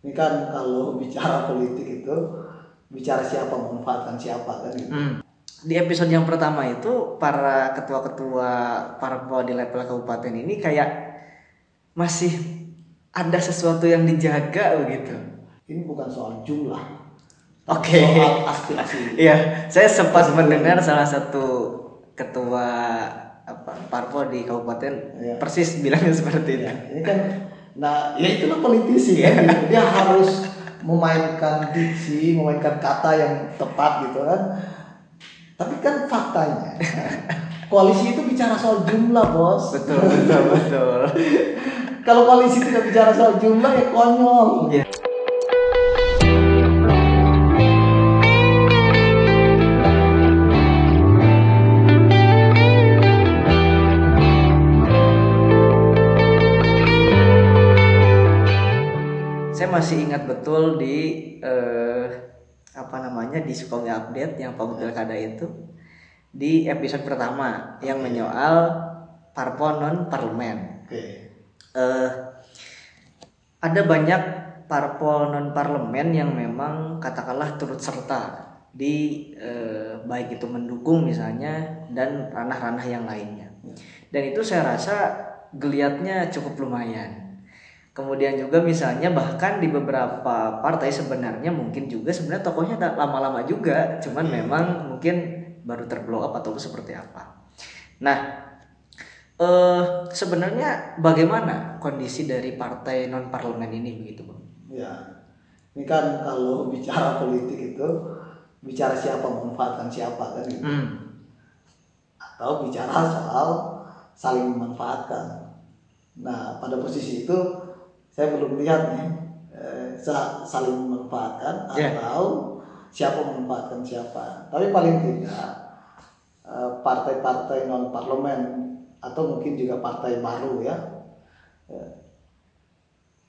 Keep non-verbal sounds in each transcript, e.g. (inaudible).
Ini kan kalau bicara politik itu bicara siapa memanfaatkan siapa kan gitu. Hmm. Di episode yang pertama itu para ketua-ketua parpol di level kabupaten ini kayak masih ada sesuatu yang dijaga begitu. Ini bukan soal jumlah, Oke. soal aspirasi. (laughs) Iya, saya sempat mendengar salah satu ketua apa parpol di kabupaten Iya. persis bilangnya seperti itu. Ya, ini kan, nah ya itulah politisi kan. gitu. Dia harus memainkan diksi, memainkan kata yang tepat gitu kan. Tapi kan faktanya, koalisi itu bicara soal jumlah bos. Betul, betul, betul. (laughs) Kalau koalisi tidak bicara soal jumlah ya konyol. Iya. Masih ingat betul di eh, apa namanya di Sukabumi Update yang Pak Pilkada itu di episode pertama yang menyoal parpol non parlemen. Oke. eh ada banyak parpol non parlemen yang memang katakanlah turut serta di eh, baik itu mendukung misalnya dan ranah-ranah yang lainnya. Dan itu saya rasa geliatnya cukup lumayan. Kemudian juga misalnya bahkan di beberapa partai sebenarnya mungkin juga sebenarnya tokohnya lama-lama juga, cuman memang mungkin baru terblow up atau seperti apa. Nah, eh sebenarnya bagaimana kondisi dari partai non parlemen ini begitu bang? Ya, ini kan kalau bicara politik itu bicara siapa memanfaatkan siapa kan gitu. Hmm. Atau bicara soal saling memanfaatkan. Nah, pada posisi itu saya belum lihat nih eh, sa- saling memanfaatkan Ya. atau siapa memanfaatkan siapa. Tapi paling tidak eh, partai-partai non parlemen atau mungkin juga partai baru ya, eh,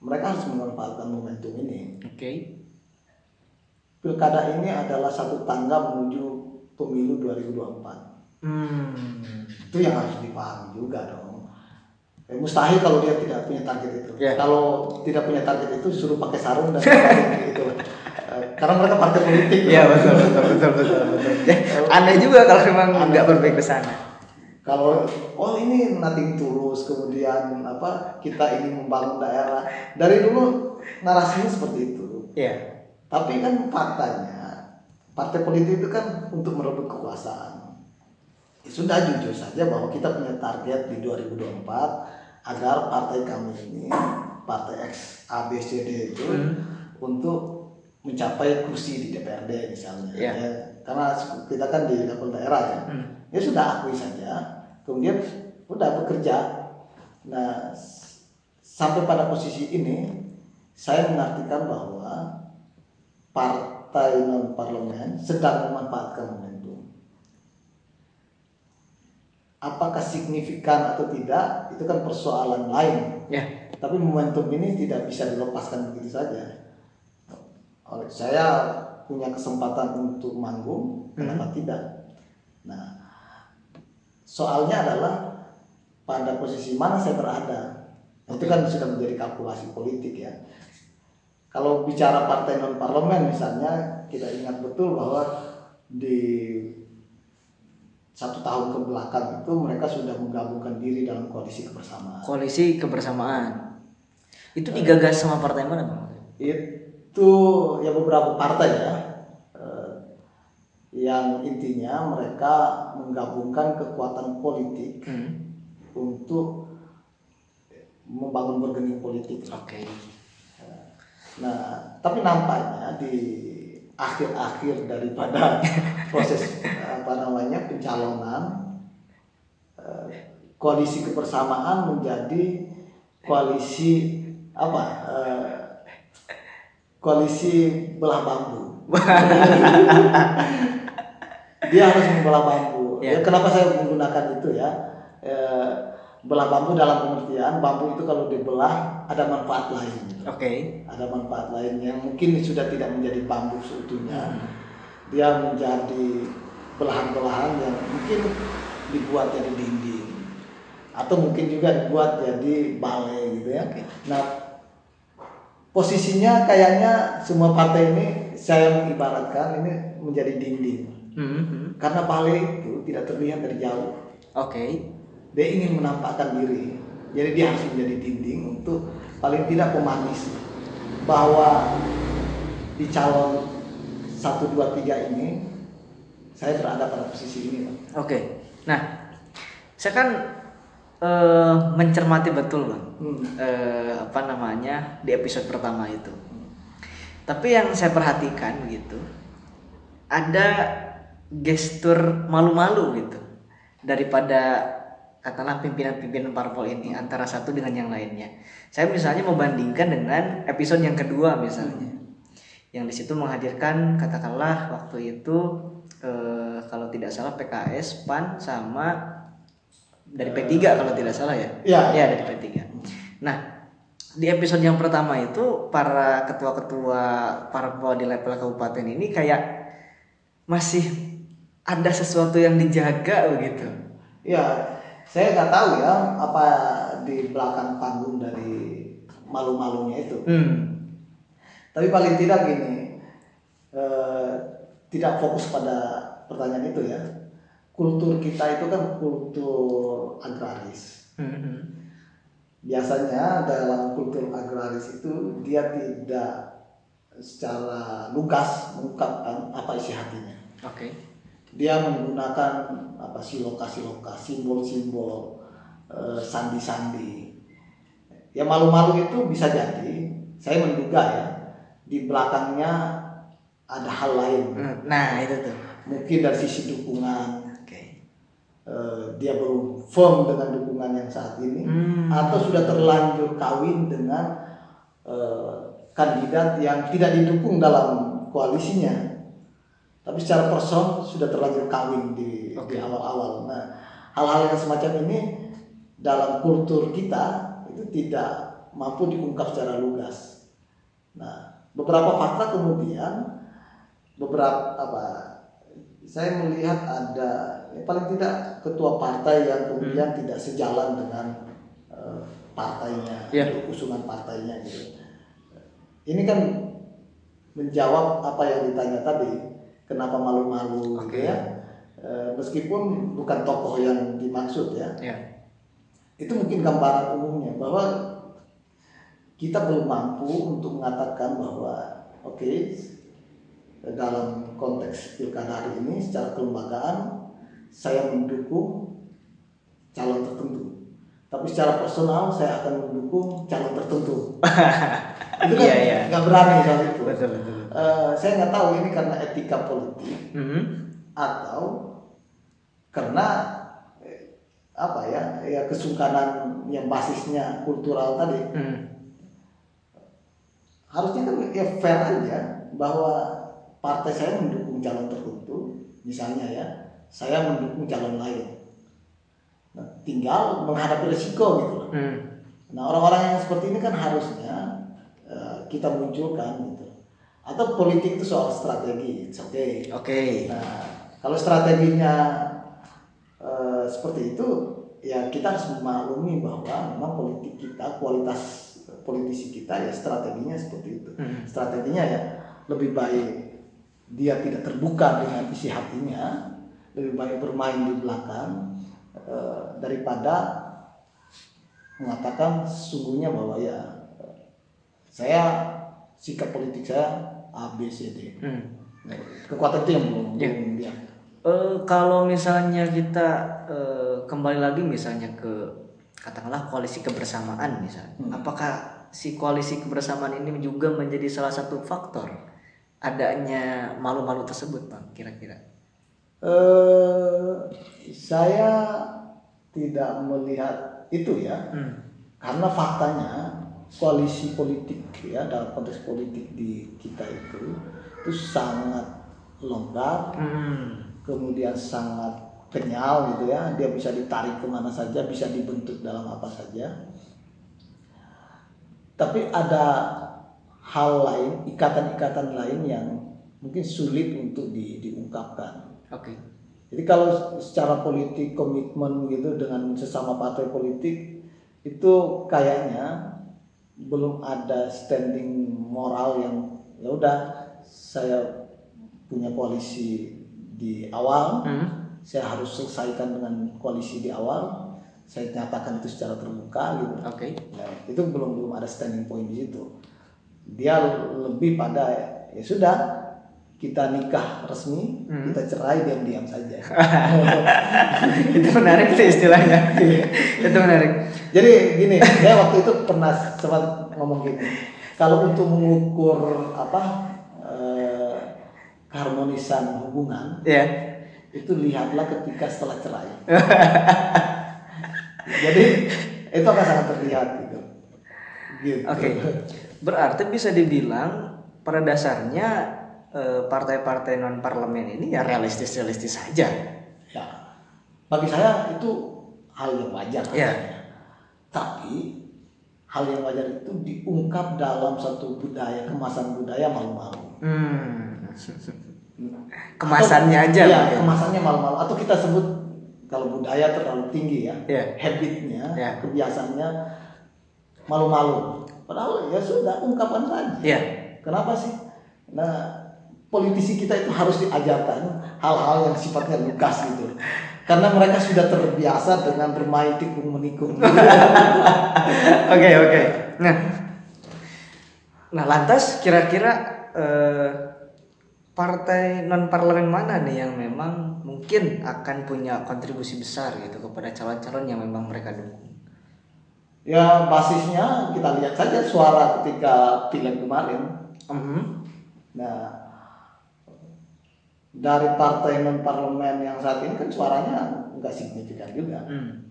mereka harus memanfaatkan momentum ini. Oke. Pilkada ini adalah satu tangga menuju pemilu 2024. Hmm. Itu yang harus dipahami juga dong. Eh, mustahil kalau dia tidak punya target itu. Ya. Kalau tidak punya target itu suruh pakai sarung dan (laughs) gitu. Eh, Karena mereka partai politik. Iya betul betul betul betul betul. Ya, aneh juga kalau memang nggak berpikir ke sana. Kalau oh ini nothing tulus kemudian apa kita ingin membangun daerah dari dulu narasinya seperti itu. Iya. Tapi kan faktanya partai politik itu kan untuk merebut kekuasaan. Ya sudah jujur saja bahwa kita punya target di 2024 agar partai kami ini partai X A B C D itu untuk mencapai kursi di DPRD misalnya. Iya. Ya, karena kita kan di level daerah ya. Hmm. Ya sudah akui saja. Kemudian udah bekerja. Nah, sampai pada posisi ini saya mengartikan bahwa partai non parlemen sedang memanfaatkan momentum. Apakah signifikan atau tidak itu kan persoalan lain. Ya. Tapi momentum ini tidak bisa dilepaskan begitu saja. Oleh saya punya kesempatan untuk manggung, kenapa tidak? Nah, soalnya adalah pada posisi mana saya berada. Itu kan sudah menjadi kalkulasi politik ya. Kalau bicara partai non parlemen misalnya, kita ingat betul bahwa di satu tahun ke belakang itu mereka sudah menggabungkan diri dalam koalisi kebersamaan. Koalisi kebersamaan. Itu digagas sama partai mana bang? Itu ya beberapa partai ya, eh, yang intinya mereka menggabungkan kekuatan politik Hmm. untuk membangun bergening politik. Oke. Nah, tapi nampaknya di akhir-akhir daripada (laughs) proses apa namanya pencalonan eh, koalisi kebersamaan menjadi koalisi apa? eh, koalisi belah bambu. (laughs) Dia harus membelah bambu. Ya. Ya, kenapa saya menggunakan itu ya? Belah bambu dalam pengertian bambu itu kalau dibelah ada manfaat lain Oke. ada manfaat lain yang mungkin sudah tidak menjadi bambu seutuhnya dia menjadi belahan-belahan yang mungkin dibuat jadi dinding atau mungkin juga dibuat jadi balai gitu ya Oke. nah posisinya kayaknya semua partai ini saya mengibaratkan ini menjadi dinding Mhm. karena Pale itu tidak terlihat dari jauh Oke. Dia ingin menampakkan diri jadi dia harus menjadi dinding untuk paling tidak pemanis bahwa di calon 1, 2, 3 ini saya berada pada posisi ini Pak. Oke. Nah, saya kan eh, mencermati betul bang. Hmm. eh, apa namanya di episode pertama itu. Tapi yang saya perhatikan gitu, ada gestur malu-malu gitu daripada katakanlah pimpinan-pimpinan parpol ini antara satu dengan yang lainnya. Saya misalnya membandingkan dengan episode yang kedua misalnya, yang di situ menghadirkan katakanlah waktu itu eh, kalau tidak salah PKS, PAN sama dari P3 kalau tidak salah ya. Iya. Ya dari P3. Nah, di episode yang pertama itu para ketua-ketua parpol di level kabupaten ini kayak masih ada sesuatu yang dijaga begitu. Ya, saya nggak tahu ya apa di belakang panggung dari malu-malunya itu. Hmm. Tapi paling tidak gini, eh, tidak fokus pada pertanyaan itu ya. Kultur kita itu kan kultur agraris. Hmm. Biasanya dalam kultur agraris itu dia tidak secara lugas mengungkapkan apa isi hatinya. Oke. Dia menggunakan apa siloka-siloka, simbol-simbol, eh, sandi-sandi. Ya malu-malu itu bisa jadi, saya menduga ya, di belakangnya ada hal lain. Hmm, Nah, itu tuh. Mungkin dari sisi dukungan, eh, dia belum firm dengan dukungan yang saat ini, Hmm. atau sudah terlanjur kawin dengan eh, kandidat yang tidak didukung dalam koalisinya tapi secara person sudah terlanjur kawin di, di awal-awal. Nah, hal-hal yang semacam ini dalam kultur kita itu tidak mampu diungkap secara lugas. Nah, beberapa fakta kemudian beberapa apa saya melihat ada ya paling tidak ketua partai yang kemudian tidak sejalan dengan eh, partainya, Iya. usungan partainya gitu. Ini kan menjawab apa yang ditanya tadi, kenapa malu-malu Oke. gitu ya. Eh, meskipun bukan tokoh yang dimaksud ya. Ya. Itu mungkin gambaran umumnya bahwa kita belum mampu untuk mengatakan bahwa oke dalam konteks pilkada hari ini secara kelembagaan saya mendukung calon tertentu. Tapi secara personal saya akan mendukung calon tertentu. (laughs) itu kan Iya, iya. nggak berani soal itu. Betul betul. Eh, saya nggak tahu ini karena etika politik Mhm. atau karena eh, apa ya ya kesungkanan yang basisnya kultural tadi Hmm. harusnya kan ya fair aja bahwa partai saya mendukung calon tertentu misalnya ya saya mendukung calon lain nah, tinggal menghadapi resiko gitu loh Hmm. nah orang-orang yang seperti ini kan harusnya eh, kita munculkan gitu atau politik itu soal strategi it's okay Oke. Nah, kalau strateginya eh, seperti itu, ya kita harus memaklumi bahwa memang politik kita, kualitas politisi kita ya strateginya seperti itu. Hmm. Strateginya ya lebih baik dia tidak terbuka dengan isi hatinya, lebih baik bermain di belakang eh, daripada mengatakan sesungguhnya bahwa ya eh, saya sikap politik saya A B C D. Hmm. Nah, kekuatan itu yang belum Ya. belum dia. Eh, kalau misalnya kita eh, kembali lagi misalnya ke katakanlah koalisi kebersamaan misalnya, Hmm. apakah si koalisi kebersamaan ini juga menjadi salah satu faktor adanya malu-malu tersebut, bang? Kira-kira? Eh, saya tidak melihat itu ya, Hmm. karena faktanya koalisi politik ya dalam konteks politik di kita itu itu sangat longgar, Hmm. kemudian sangat kenyal gitu ya, dia bisa ditarik ke mana saja, bisa dibentuk dalam apa saja. Tapi ada hal lain, ikatan-ikatan lain yang mungkin sulit untuk di- diungkapkan. Oke. Jadi kalau secara politik komitmen gitu dengan sesama partai politik itu kayaknya belum ada standing moral yang ya udah saya punya koalisi di awal Hmm. saya harus selesaikan dengan koalisi di awal saya nyatakan itu secara terbuka gitu Oke. Nah, itu belum belum ada standing point di situ. Dia lebih pada ya sudah kita nikah resmi, Hmm. kita cerai diam-diam saja. (laughs) itu menarik sih istilahnya. (laughs) itu menarik. Jadi gini, saya waktu itu pernah sempat ngomong gini. Kalau untuk mengukur apa eh, keharmonisan hubungan, Ya. itu lihatlah ketika setelah cerai. (laughs) Jadi itu akan sangat terlihat gitu. Gitu. Oke. Berarti bisa dibilang pada dasarnya partai-partai non parlemen ini ya realistis-realistis saja. Ya, bagi saya itu hal yang wajar. Ya. Tapi hal yang wajar itu diungkap dalam satu budaya kemasan budaya malu-malu. Hmm. Kemasannya Atau- aja Ya, mungkin. kemasannya malu-malu. Atau kita sebut kalau budaya terlalu tinggi ya, Ya. habitnya, Ya. kebiasaannya malu-malu. Padahal ya sudah ungkapkan saja. Ya. Kenapa sih? Nah, politisi kita itu harus diajarkan hal-hal yang sifatnya lugas gitu. Karena mereka sudah terbiasa dengan bermain tikung menikung. (laughs) Oke oke. Nah, nah lantas kira-kira eh, partai non parlemen mana nih yang memang mungkin akan punya kontribusi besar gitu kepada calon-calon yang memang mereka dukung? ya basisnya kita lihat saja suara ketika pileg kemarin. Mhm. Nah, dari partai non parlemen yang saat ini kan suaranya nggak signifikan juga. Hmm.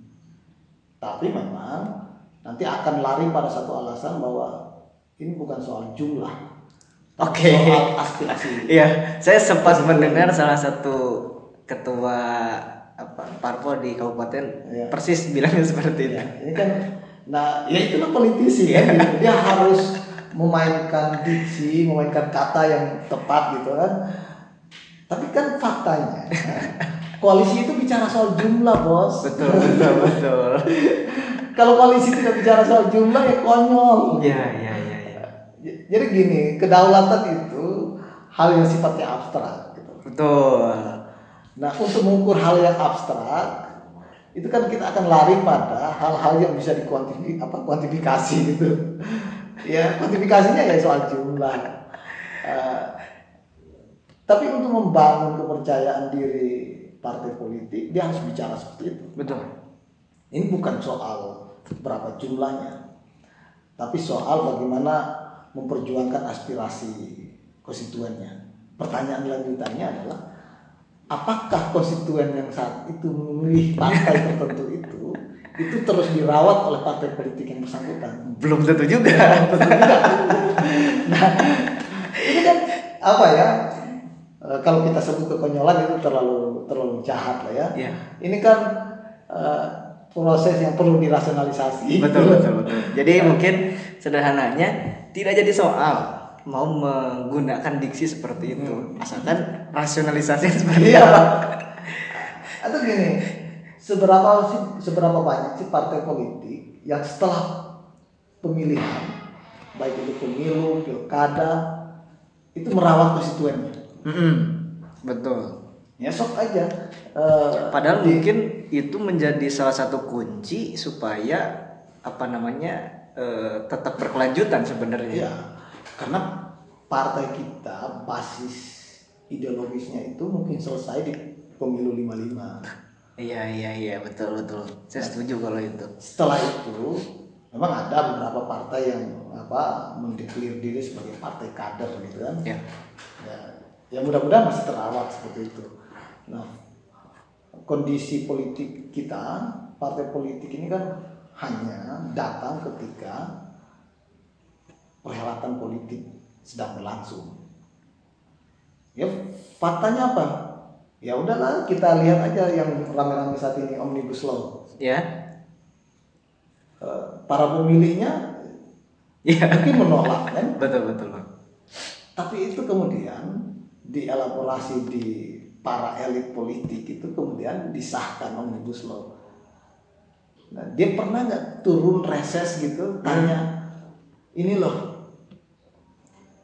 Tapi memang nanti akan lari pada satu alasan bahwa ini bukan soal jumlah, Oke. soal aspirasi. (laughs) Iya, saya sempat mendengar salah satu ketua apa parpol di kabupaten Iya. persis bilangnya seperti itu. Ya, ini kan, nah ya itulah politisi kan, gitu. dia harus memainkan diksi, memainkan kata yang tepat gitu kan. Tapi kan faktanya, koalisi itu bicara soal jumlah bos. Betul betul betul. (laughs) Kalau koalisi tidak bicara soal jumlah ya konyol. Iya iya iya. J- Jadi gini, kedaulatan itu hal yang sifatnya abstrak. Gitu. Betul. Nah, untuk mengukur hal yang abstrak, itu kan kita akan lari pada hal-hal yang bisa dikuantifikasi apa kuantifikasi gitu. (laughs) ya, kuantifikasinya ya soal jumlah. Eh, tapi untuk membangun kepercayaan diri partai politik, dia harus bicara seperti itu. Betul. Ini bukan soal berapa jumlahnya, tapi soal bagaimana memperjuangkan aspirasi konstituennya. Pertanyaan lanjutannya adalah, apakah konstituen yang saat itu memilih partai (laughs) tertentu itu, itu terus dirawat oleh partai politik yang bersangkutan? Belum tentu juga. (laughs) Nah, ini kan apa ya? Kalau kita sebut kekonyolan itu terlalu terlalu jahat lah ya. Iya. Ini kan eh, proses yang perlu dirasionalisasi. betul betul betul. Jadi mungkin sederhananya tidak jadi soal mau menggunakan diksi seperti itu, asalkan rasionalisasi seperti Iya. apa. (laughs) Atau gini, seberapa sih seberapa banyak sih partai politik yang setelah pemilihan baik itu pemilu, pilkada itu merawat konstituennya. Mm-mm. Betul. Ya sok aja. eh, Padahal di- mungkin itu menjadi salah satu kunci supaya apa namanya eh, tetap berkelanjutan sebenarnya. Iya, karena partai kita basis ideologisnya itu mungkin selesai di pemilu 55. Iya iya iya betul betul. Saya setuju kalau itu. Setelah itu memang ada beberapa partai yang apa mendeklir diri sebagai partai kader gitu kan. Ya. Ya, ya mudah-mudahan masih terawat seperti itu. Nah, kondisi politik kita, partai politik ini kan hanya datang ketika perhelatan politik sedang berlangsung. Ya, faktanya apa? Ya udahlah kita lihat aja yang rame-rame saat ini omnibus law. Ya. Eh, para pemilihnya Iya. mungkin menolak kan? Betul betul. Tapi itu kemudian dielaborasi di para elit politik itu kemudian disahkan omnibus law. Nah, dia pernah nggak turun reses gitu tanya ini loh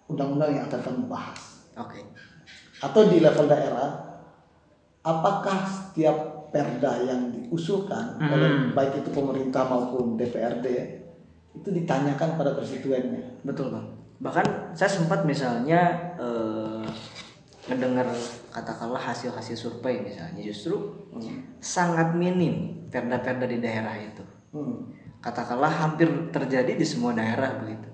undang-undang yang akan kami bahas. Oke. Atau di level daerah, apakah setiap perda yang diusulkan Hmm. oleh baik itu pemerintah maupun DPRD itu ditanyakan pada konstituennya? Betul bang. Bahkan saya sempat misalnya eh, mendengar katakanlah hasil-hasil survei misalnya justru sangat minim perda-perda di daerah itu. Hmm. Katakanlah hampir terjadi di semua daerah begitu.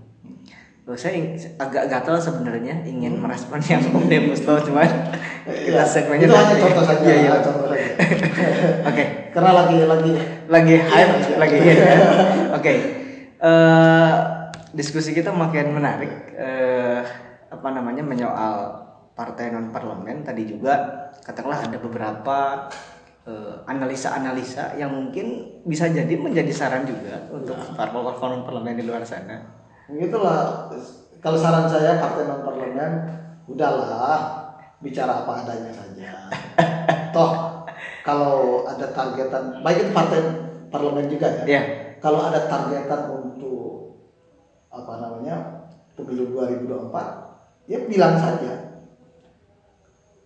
Loh, saya agak gatal sebenarnya ingin merespon yang omnibus law cuman kita Iya, segmennya itu hanya contoh saja. Iya, iya. contoh saja. (laughs) Oke. Karena lagi lagi lagi hype Iya, iya. lagi ya. Oke. Eh, diskusi kita makin menarik eh, apa namanya menyoal partai non parlemen tadi juga katakanlah ada beberapa eh, analisa-analisa yang mungkin bisa jadi menjadi saran juga untuk parpol-parpol non parlemen di luar sana. Begitulah kalau saran saya partai non parlemen udahlah bicara apa adanya saja. (laughs) Toh kalau ada targetan baik itu partai parlemen juga ya. Ya, Kalau ada targetan untuk apa namanya pemilu 2024 ya bilang saja.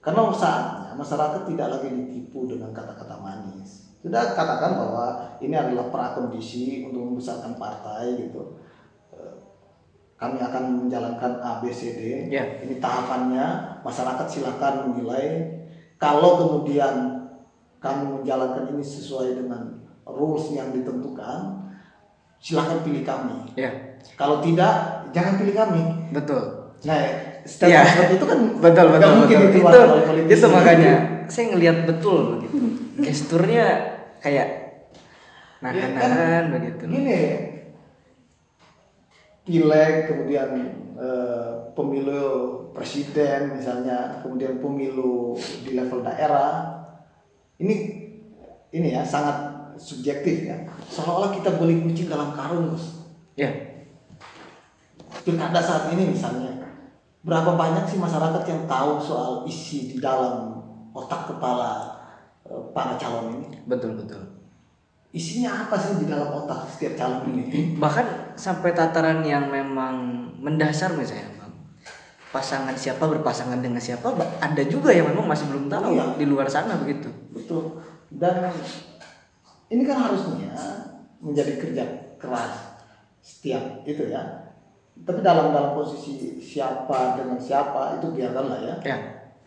Karena saatnya masyarakat tidak lagi ditipu dengan kata-kata manis. Sudah katakan bahwa ini adalah prakondisi untuk membesarkan partai gitu. Eh, Kami akan menjalankan A, B, C, D. Ya. Ini tahapannya. Masyarakat silakan menilai. Kalau kemudian kami menjalankan ini sesuai dengan rules yang ditentukan, silakan pilih kami. ya, Kalau tidak, jangan pilih kami. betul. Nah, statement Iya. seperti itu kan betul nggak betul mungkin betul. itu politisi. itu makanya saya ngelihat betul begitu gesturnya kayak Ya, nahan-nahan begitu Gini, pileg kemudian eh, pemilu presiden misalnya, kemudian pemilu di level daerah, ini ini ya sangat subjektif ya. Seolah-olah kita beli kucing dalam karung, bos. ya Pilkada saat ini misalnya, berapa banyak sih masyarakat yang tahu soal isi di dalam otak kepala eh, para calon ini? betul betul Isinya apa sih di dalam otak setiap calon ini? bahkan sampai tataran yang memang mendasar misalnya bang pasangan siapa berpasangan dengan siapa ada juga yang memang masih belum tahu Iya. di luar sana begitu Betul. Dan ini kan harusnya menjadi kerja keras setiap itu ya. Tapi dalam dalam posisi siapa dengan siapa itu biarkanlah ya. ya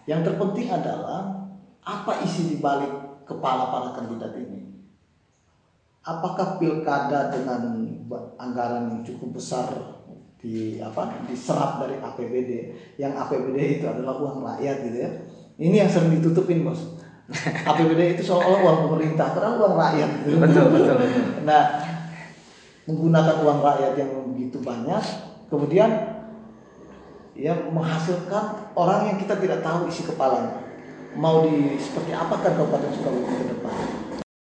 Yang terpenting adalah apa isi di balik kepala para kandidat ini. Apakah pilkada dengan anggaran yang cukup besar di apa diserap dari APBD yang APBD itu adalah uang rakyat gitu ya. Ini yang sering ditutupin bos. (laughs) APBD itu seolah-olah uang pemerintah, padahal uang rakyat. Gitu. betul betul Nah, menggunakan uang rakyat yang begitu banyak, kemudian ya menghasilkan orang yang kita tidak tahu isi kepalanya. Mau di seperti apakah Kabupaten Sukabumi ke depan?